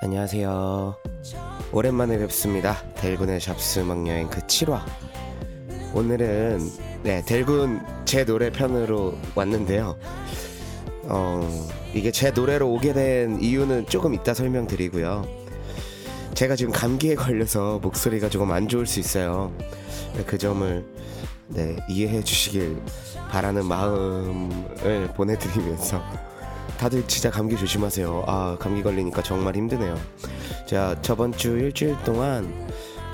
안녕하세요. 오랜만에 뵙습니다. 델군의 잡스 음악 여행 그 7화. 오늘은 네, 델군 제 노래 편으로 왔는데요. 어, 이게 제 노래로 오게 된 이유는 조금 이따 설명드리고요. 제가 지금 감기에 걸려서 목소리가 조금 안 좋을 수 있어요. 그 점을 네, 이해해 주시길 바라는 마음을 보내드리면서 다들 진짜 감기 조심하세요. 아 감기 걸리니까 정말 힘드네요. 제가 저번 주 일주일 동안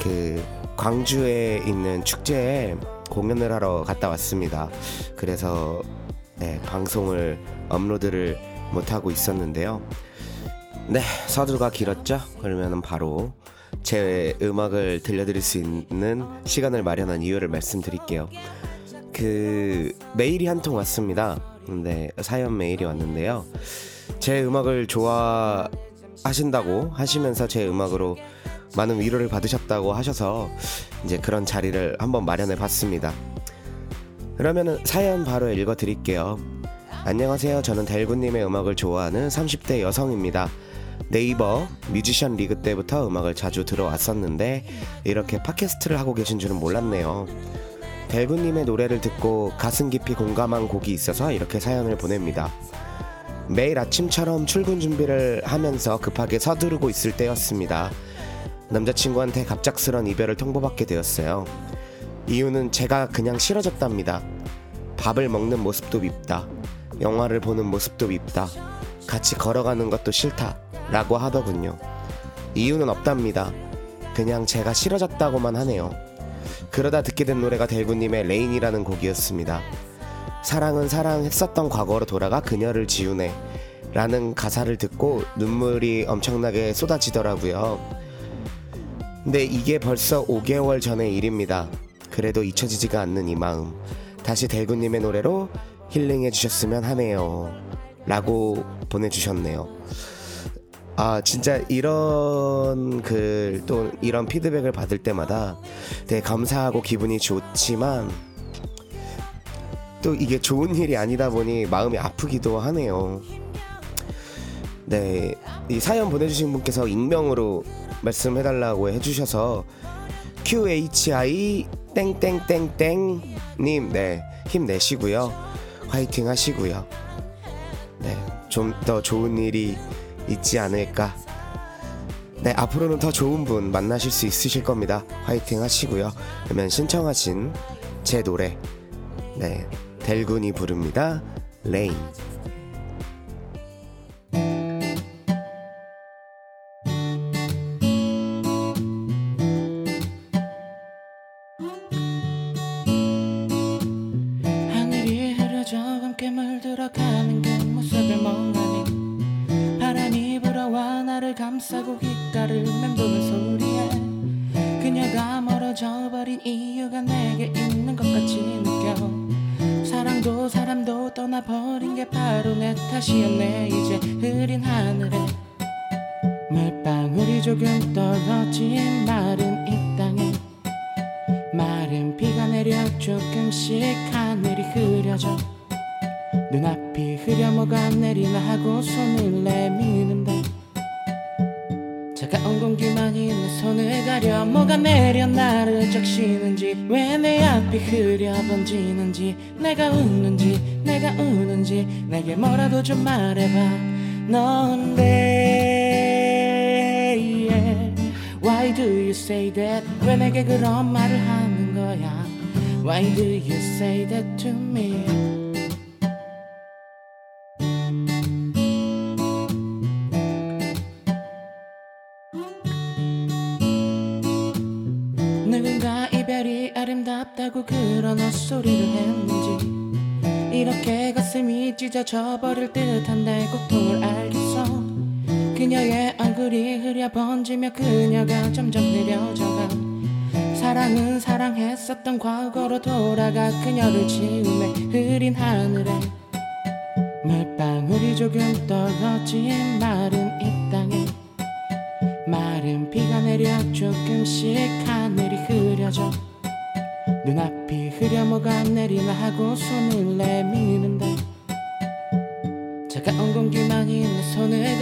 그 광주에 있는 축제에 공연을 하러 갔다 왔습니다. 그래서 네, 방송을 업로드를 못 하고 있었는데요. 네 서두가 길었죠. 그러면 바로 제 음악을 들려드릴 수 있는 시간을 마련한 이유를 말씀드릴게요. 그 메일이 한 통 왔습니다. 네, 사연 메일이 왔는데요. 제 음악을 좋아하신다고 하시면서 제 음악으로 많은 위로를 받으셨다고 하셔서 이제 그런 자리를 한번 마련해 봤습니다. 그러면은 사연 바로 읽어 드릴게요. 안녕하세요. 저는 달구님의 음악을 좋아하는 30대 여성입니다. 네이버 뮤지션 리그 때부터 음악을 자주 들어왔었는데 이렇게 팟캐스트를 하고 계신 줄은 몰랐네요. 델구님의 노래를 듣고 가슴 깊이 공감한 곡이 있어서 이렇게 사연을 보냅니다. 매일 아침처럼 출근 준비를 하면서 급하게 서두르고 있을 때였습니다. 남자친구한테 갑작스런 이별을 통보받게 되었어요. 이유는 제가 그냥 싫어졌답니다. 밥을 먹는 모습도 밉다. 영화를 보는 모습도 밉다. 같이 걸어가는 것도 싫다. 라고 하더군요. 이유는 없답니다. 그냥 제가 싫어졌다고만 하네요. 그러다 듣게 된 노래가 델군님의 Rain이라는 곡이었습니다. 사랑은 사랑했었던 과거로 돌아가 그녀를 지우네. 라는 가사를 듣고 눈물이 엄청나게 쏟아지더라고요. 근데 이게 벌써 5개월 전의 일입니다. 그래도 잊혀지지가 않는 이 마음. 다시 델군님의 노래로 힐링해 주셨으면 하네요. 라고 보내주셨네요. 아 진짜 이런 글 또 이런 피드백을 받을 때마다 되게 감사하고 기분이 좋지만 또 이게 좋은 일이 아니다 보니 마음이 아프기도 하네요. 네, 이 사연 보내주신 분께서 익명으로 말씀해달라고 해주셔서 QHI 땡땡땡땡 님, 네 힘내시고요, 화이팅 하시고요. 네, 좀 더 좋은 일이 있지 않을까. 네, 앞으로는 더 좋은 분 만나실 수 있으실 겁니다. 화이팅 하시고요. 그러면 신청하신 제 노래, 네, 델군이 부릅니다. Rain. 조금씩 하늘이 흐려져 눈앞이 흐려 뭐가 내리나 하고 손을 내미는데 차가운 공기만이 내 손을 가려 뭐가 내려 나를 적시는지 왜 내 앞이 흐려 번지는지 내가 웃는지 내가 우는지 내게 뭐라도 좀 말해봐 넌데. Why do you say that 왜 내게 그런 말을 하는 거야 Why do you say that to me? 누군가 이별이 아름답다고 그런 헛소리를 했는지 이렇게 가슴이 찢어져 버릴 듯한 내 고통을 알겠어. 그녀의 얼굴이 흐려 번지며 그녀가 점점 느려져가 사랑은 사랑했었던 과거로 돌아가 그녀를 지우네 흐린 하늘에 물방울이 조금 떨어진 마른 이 땅에 마른 비가 내려 조금씩 하늘이 흐려져 눈앞이 흐려 뭐가 내리나 하고 손을 내미는데 차가운 내 손을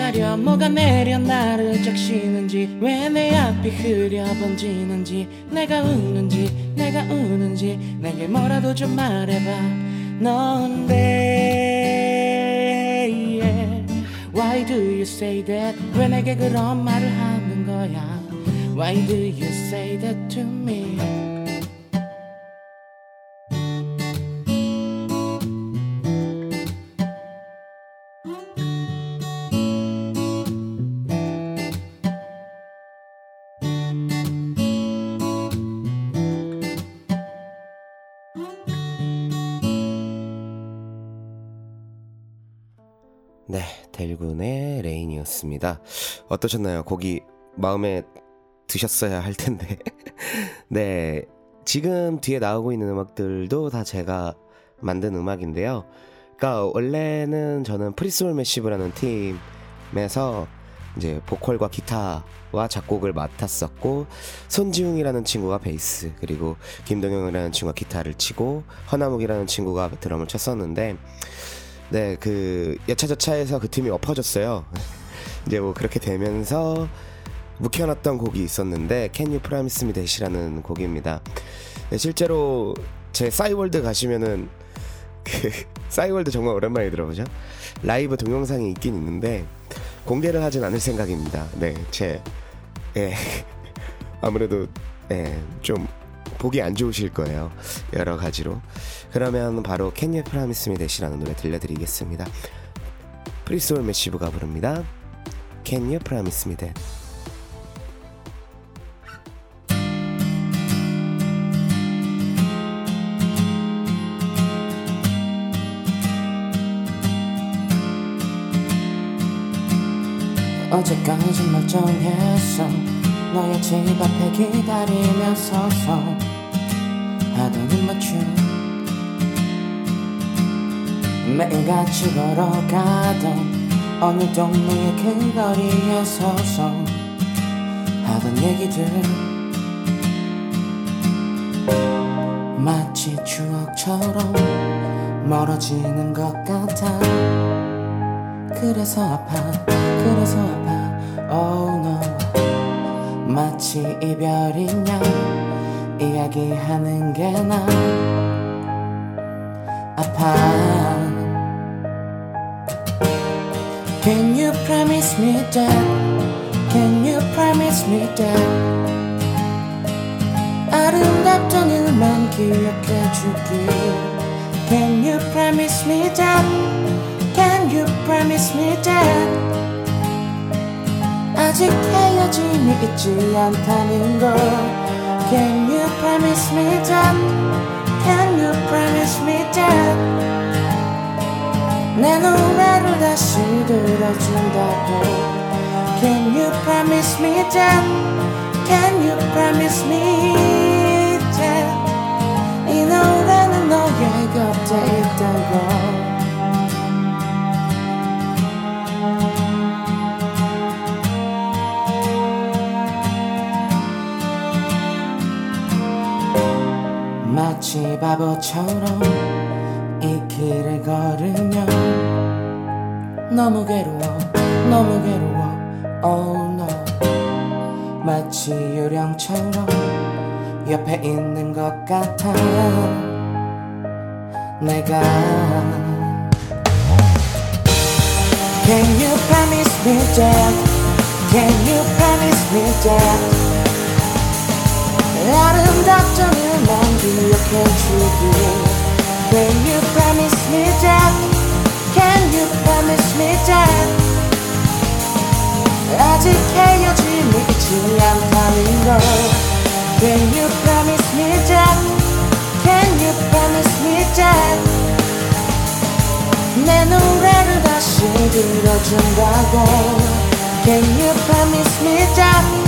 가려. 뭐가 내려? 나를 적시는지 왜 내 앞이 흐려? 번지는지 내가 웃는지 내가 우는지 내게 뭐라도 좀 말해봐. 넌데 yeah. Why do you say that? 왜 내게 그런 말을 하는 거야? Why do you say that to me 네, 델군의 레인이었습니다. 어떠셨나요? 곡이 마음에 드셨어야 할 텐데. 네, 지금 뒤에 나오고 있는 음악들도 다 제가 만든 음악인데요. 그러니까 원래는 저는 프리스올 매시브라는 팀에서 이제 보컬과 기타와 작곡을 맡았었고 손지웅이라는 친구가 베이스 그리고 김동영이라는 친구가 기타를 치고 허나묵이라는 친구가 드럼을 쳤었는데 네, 그 여차저차해서 그 팀이 엎어졌어요. 이제 뭐 그렇게 되면서 묵혀놨던 곡이 있었는데 Can You Promise Me That이라는 곡입니다. 네, 실제로 제 싸이월드 가시면은 그 싸이월드 정말 오랜만에 들어보죠. 라이브 동영상이 있긴 있는데 공개를 하진 않을 생각입니다. 네, 제 예. 아무래도 예, 좀 보기 안 좋으실 거예요. 여러 가지로. 그러면 바로 Can You Promise Me That이라는 노래 들려드리겠습니다. 프리스올 매시브가 부릅니다. Can You Promise Me That. 어제까지 멀쩡했어 너의 집 앞에 기다리며 서서 하던 맞춤 매일같이 걸어가던 어느 동네의 큰 거리에 서서 하던 얘기들. 마치 추억처럼 멀어지는 것 같아. 그래서 아파 그래서 아파. Oh no. 마치 이별인 양 이야기하는 게 나 아파 Can you promise me that Can you promise me that 아름답던 일만 기억해주길 Can you promise me that Can you promise me that 아직 헤어짐이 있지 않다는 걸 Can promise me that Can you promise me that 내 노래를 다시 들어준다고 Can you promise me that Can you promise me that 이 노래는 너의 곁에 있다고 마치 바보처럼 이 길을 걸으면 너무 괴로워 너무 괴로워 Oh no 마치 유령처럼 옆에 있는 것 같아 내가 Can you promise me that Can you promise me that 아름답던 일만 기억해주길 Can you promise me that Can you promise me that 아직 헤어짐이 있지 않다는 걸 Can you promise me that Can you promise me that 내 노래를 다시 들어준다고 Can you promise me that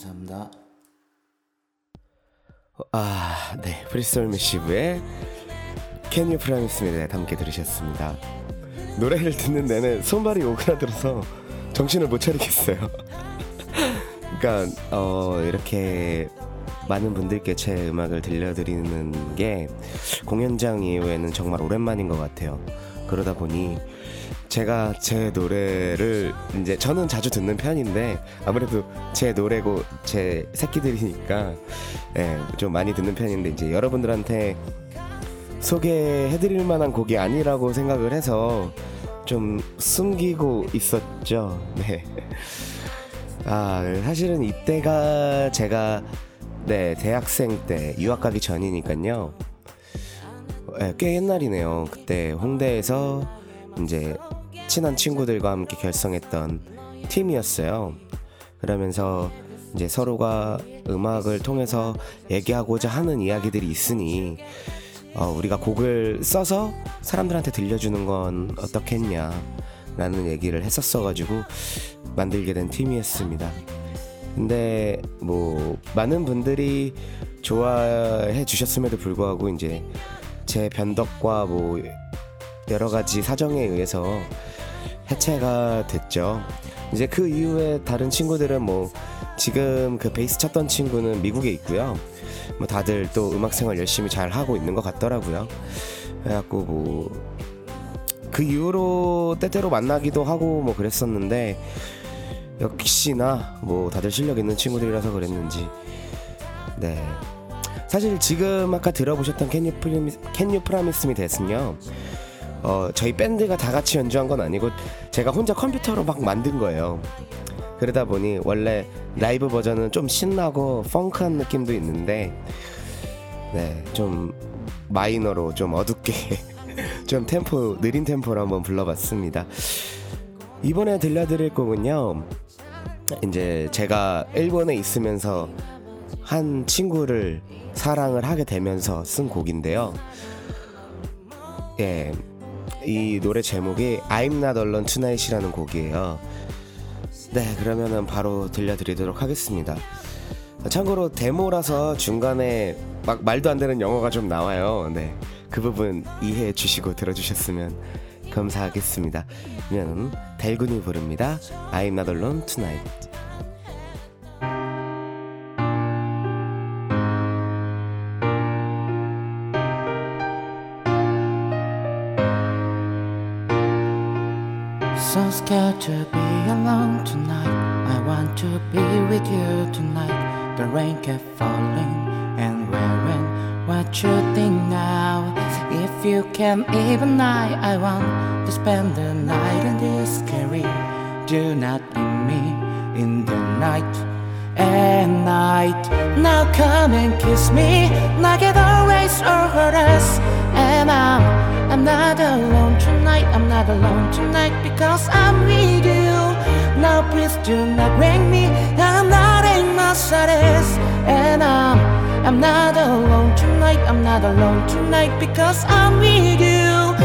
감사합니다. 아, 네. 브리스톨 미시브의 Can You Promise Me 함께 들으셨습니다. 노래를 듣는 내내 손발이 오그라들어서 정신을 못 차리겠어요. 그러니까 어, 이렇게 많은 분들께 제 음악을 들려드리는 게 공연장 이후에는 정말 오랜만인 것 같아요. 그러다 보니 제가 제 노래를 이제 저는 자주 듣는 편인데 아무래도 제 노래고 제 새끼들이니까 예, 좀 많이 듣는 편인데 이제 여러분들한테 소개해드릴 만한 곡이 아니라고 생각을 해서 좀 숨기고 있었죠. 네. 아 사실은 이때가 제가 네 대학생 때 유학 가기 전이니까요. 네, 꽤 옛날이네요. 그때 홍대에서 이제 친한 친구들과 함께 결성했던 팀이었어요. 그러면서 이제 서로가 음악을 통해서 얘기하고자 하는 이야기들이 있으니 어, 우리가 곡을 써서 사람들한테 들려주는 건 어떻겠냐 라는 얘기를 했었어가지고 만들게 된 팀이었습니다. 근데 뭐 많은 분들이 좋아해 주셨음에도 불구하고 이제 제 변덕과 뭐 여러 가지 사정에 의해서 해체가 됐죠. 이제 그 이후에 다른 친구들은 뭐 지금 그 베이스 쳤던 친구는 미국에 있고요. 뭐 다들 또 음악 생활 열심히 잘 하고 있는 것 같더라고요. 그래갖고 뭐 그 이후로 때때로 만나기도 하고 뭐 그랬었는데 역시나 뭐 다들 실력 있는 친구들이라서 그랬는지 네 사실 지금 아까 들어보셨던 You Promise Me 됐은요 어 저희 밴드가 다 같이 연주한 건 아니고 제가 혼자 컴퓨터로 막 만든 거예요 그러다 보니 원래 라이브 버전은 좀 신나고 펑크한 느낌도 있는데 네 좀 마이너로 좀 어둡게 좀 템포 느린 템포로 한번 불러봤습니다 이번에 들려드릴 곡은요 이제 제가 일본에 있으면서 한 친구를 사랑을 하게 되면서 쓴 곡인데요. 예. 이 노래 제목이 I'm Not Alone Tonight이라는 곡이에요. 네, 그러면은 바로 들려드리도록 하겠습니다. 참고로 데모라서 중간에 막 말도 안 되는 영어가 좀 나와요. 네. 그 부분 이해해 주시고 들어주셨으면 감사하겠습니다. 그러면 달군이 부릅니다. I'm not alone tonight. Scared to be alone tonight. I want to be with you tonight. The rain kept falling and wearing what you think now. If you can even night, I want to spend the night in this scary. Do not leave me in the night and night. Now come and kiss me like it always or hurt us. And I'm, I'm not alone tonight. I'm not alone tonight because I'm with you. Now please do not bring me. I'm not in my sadness. And I'm, I'm not alone tonight. I'm not alone tonight because I'm with you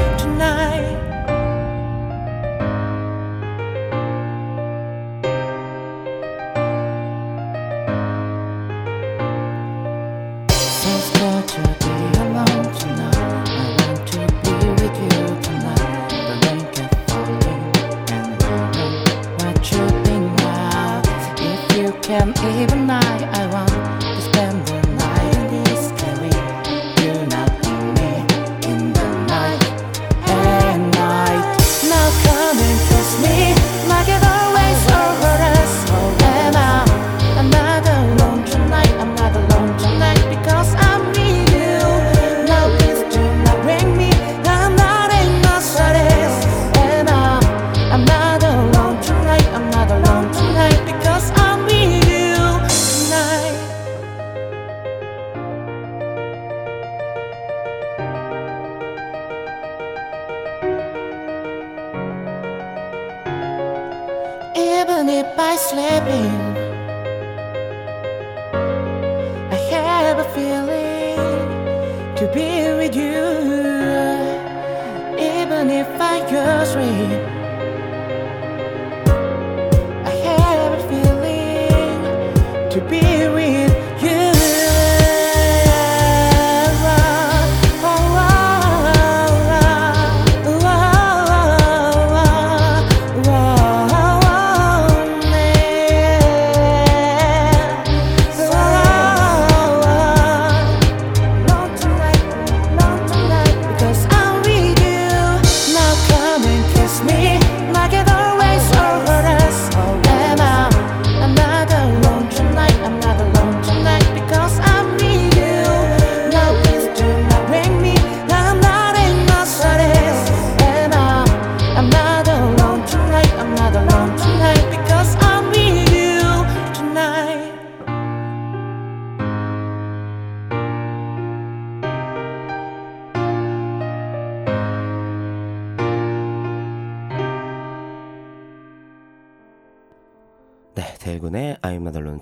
just me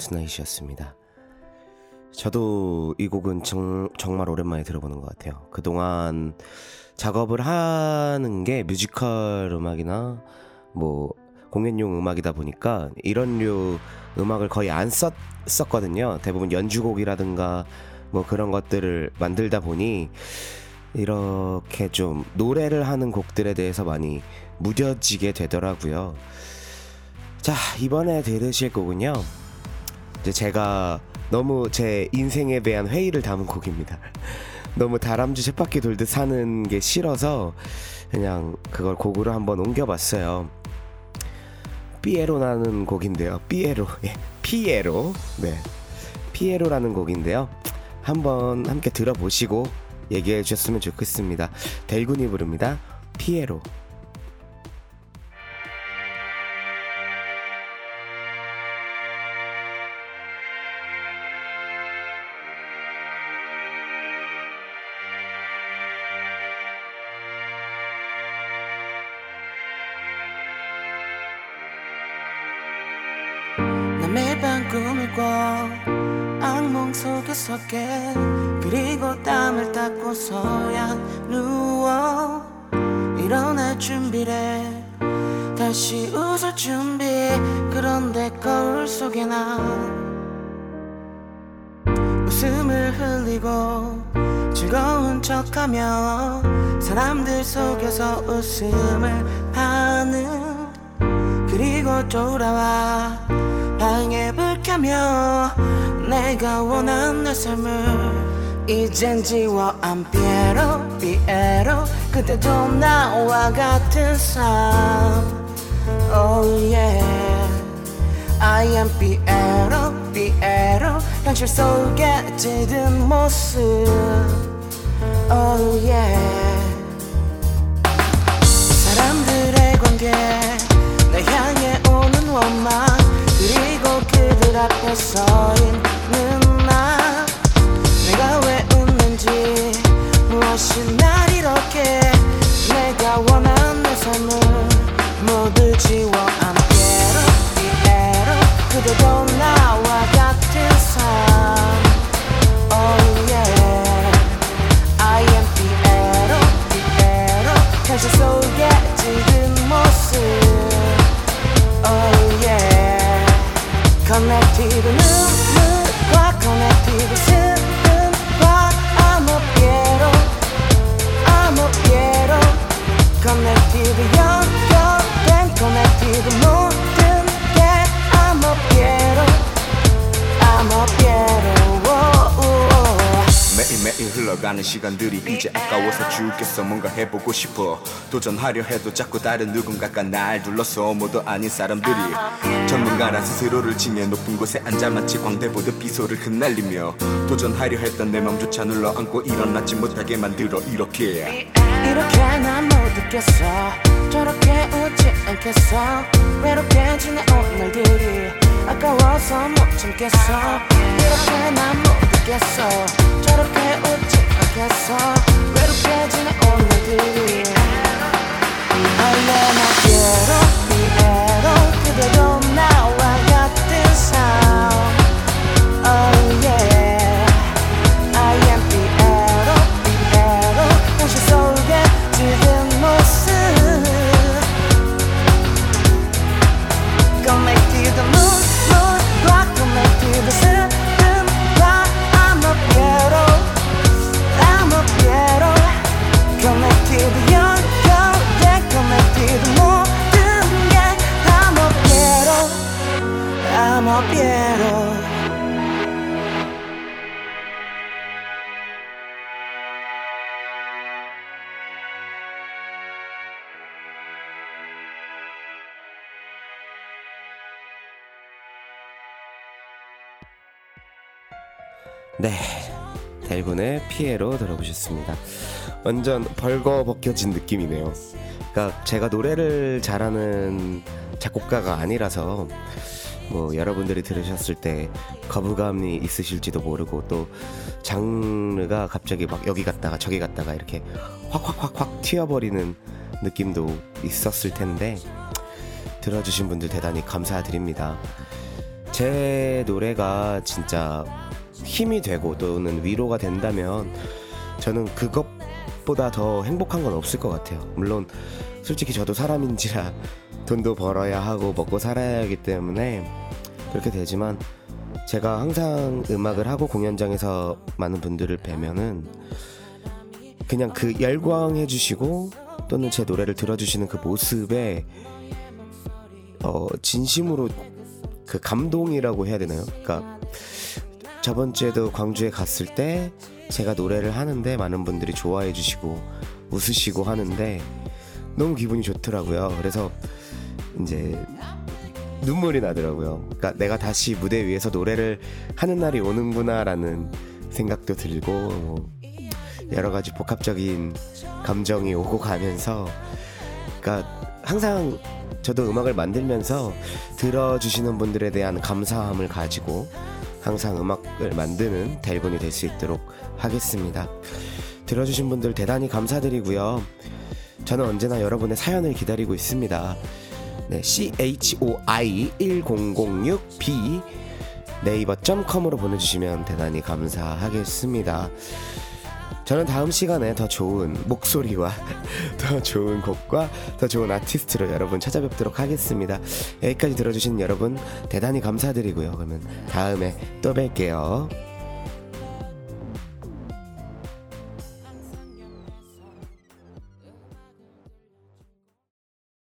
Tonight이었습니다. 저도 이 곡은 정, 정말 오랜만에 들어보는 것 같아요. 그동안 작업을 하는 게 뮤지컬 음악이나 뭐 공연용 음악이다 보니까 이런 류 음악을 거의 안 썼, 썼거든요. 대부분 연주곡이라든가 뭐 그런 것들을 만들다 보니 이렇게 좀 노래를 하는 곡들에 대해서 많이 무뎌지게 되더라고요. 자 이번에 들으실 곡은요 이제 제가 너무 제 인생에 대한 회의를 담은 곡입니다. 너무 다람쥐 쳇바퀴 돌듯 사는 게 싫어서 그냥 그걸 곡으로 한번 옮겨봤어요. 삐에로라는 곡인데요. 삐에로 예, 피에로 네. 피에로라는 곡인데요. 한번 함께 들어보시고 얘기해 주셨으면 좋겠습니다. 델군이 부릅니다. 피에로 밤 꿈을 꿔 악몽 속에서 깨 그리고 땀을 닦고서야 누워 일어날 준비래. 다시 웃을 준비. 그런데 거울 속에 나 웃음을 흘리고 즐거운 척하며 사람들 속에서 웃음을 파는 그리고 돌아와 켜며 내가 원한 내 삶을 이젠 지워 안 피에로 피에로 그때도 나와 같은 삶. Oh yeah. I am 피에로 피에로 현실 속에 짙은 모습. Oh yeah. 사람들의 관계 나 향해 오는 원망 그들 앞에 서 있는 나. 내가 왜 웃는지 무엇이 날 이렇게 해보고 싶어. 도전하려 해도 자꾸 다른 누군가가 날 둘러서 모두 아닌 사람들이 전문가라 스스로를 징해 높은 곳에 앉아 마치 광대 보듯 비소를 흩날리며 도전하려 했던 내 맘조차 눌러안고 일어나지 못하게 만들어 이렇게. 이렇게 난 못 듣겠어. 저렇게 웃지 않겠어. 외롭게 지내 오늘들이 아까워서 못 참겠어. 이렇게 난 못 듣겠어. 저렇게 웃지 않겠어 외롭게 지내 오늘들이. 할래 나 피에로 피에로 그대도 나와 같은 삶 네, 델군의 피에로 들어보셨습니다. 완전 벌거벗겨진 느낌이네요. 그러니까 제가 노래를 잘하는 작곡가가 아니라서 뭐 여러분들이 들으셨을 때 거부감이 있으실지도 모르고 또 장르가 갑자기 막 여기 갔다가 저기 갔다가 이렇게 확확확확 튀어버리는 느낌도 있었을 텐데 들어주신 분들 대단히 감사드립니다. 제 노래가 진짜 힘이 되고 또는 위로가 된다면 저는 그것보다 더 행복한 건 없을 것 같아요. 물론 솔직히 저도 사람인지라 돈도 벌어야 하고 먹고 살아야 하기 때문에 그렇게 되지만 제가 항상 음악을 하고 공연장에서 많은 분들을 뵈면은 그냥 그 열광해 주시고 또는 제 노래를 들어주시는 그 모습에 어 진심으로 그 감동이라고 해야 되나요? 그러니까 저번 주에도 광주에 갔을 때 제가 노래를 하는데 많은 분들이 좋아해 주시고 웃으시고 하는데 너무 기분이 좋더라고요. 그래서 이제 눈물이 나더라고요. 그러니까 내가 다시 무대 위에서 노래를 하는 날이 오는구나라는 생각도 들고 뭐 여러 가지 복합적인 감정이 오고 가면서 그러니까 항상 저도 음악을 만들면서 들어주시는 분들에 대한 감사함을 가지고 항상 음악을 만드는 델군이 될 수 있도록 하겠습니다. 들어주신 분들 대단히 감사드리고요. 저는 언제나 여러분의 사연을 기다리고 있습니다. 네, CHOI 1006B 네이버.com으로 보내주시면 대단히 감사하겠습니다. 저는 다음 시간에 더 좋은 목소리와 더 좋은 곡과 더 좋은 아티스트로 여러분 찾아뵙도록 하겠습니다. 여기까지 들어주신 여러분 대단히 감사드리고요. 그러면 다음에 또 뵐게요.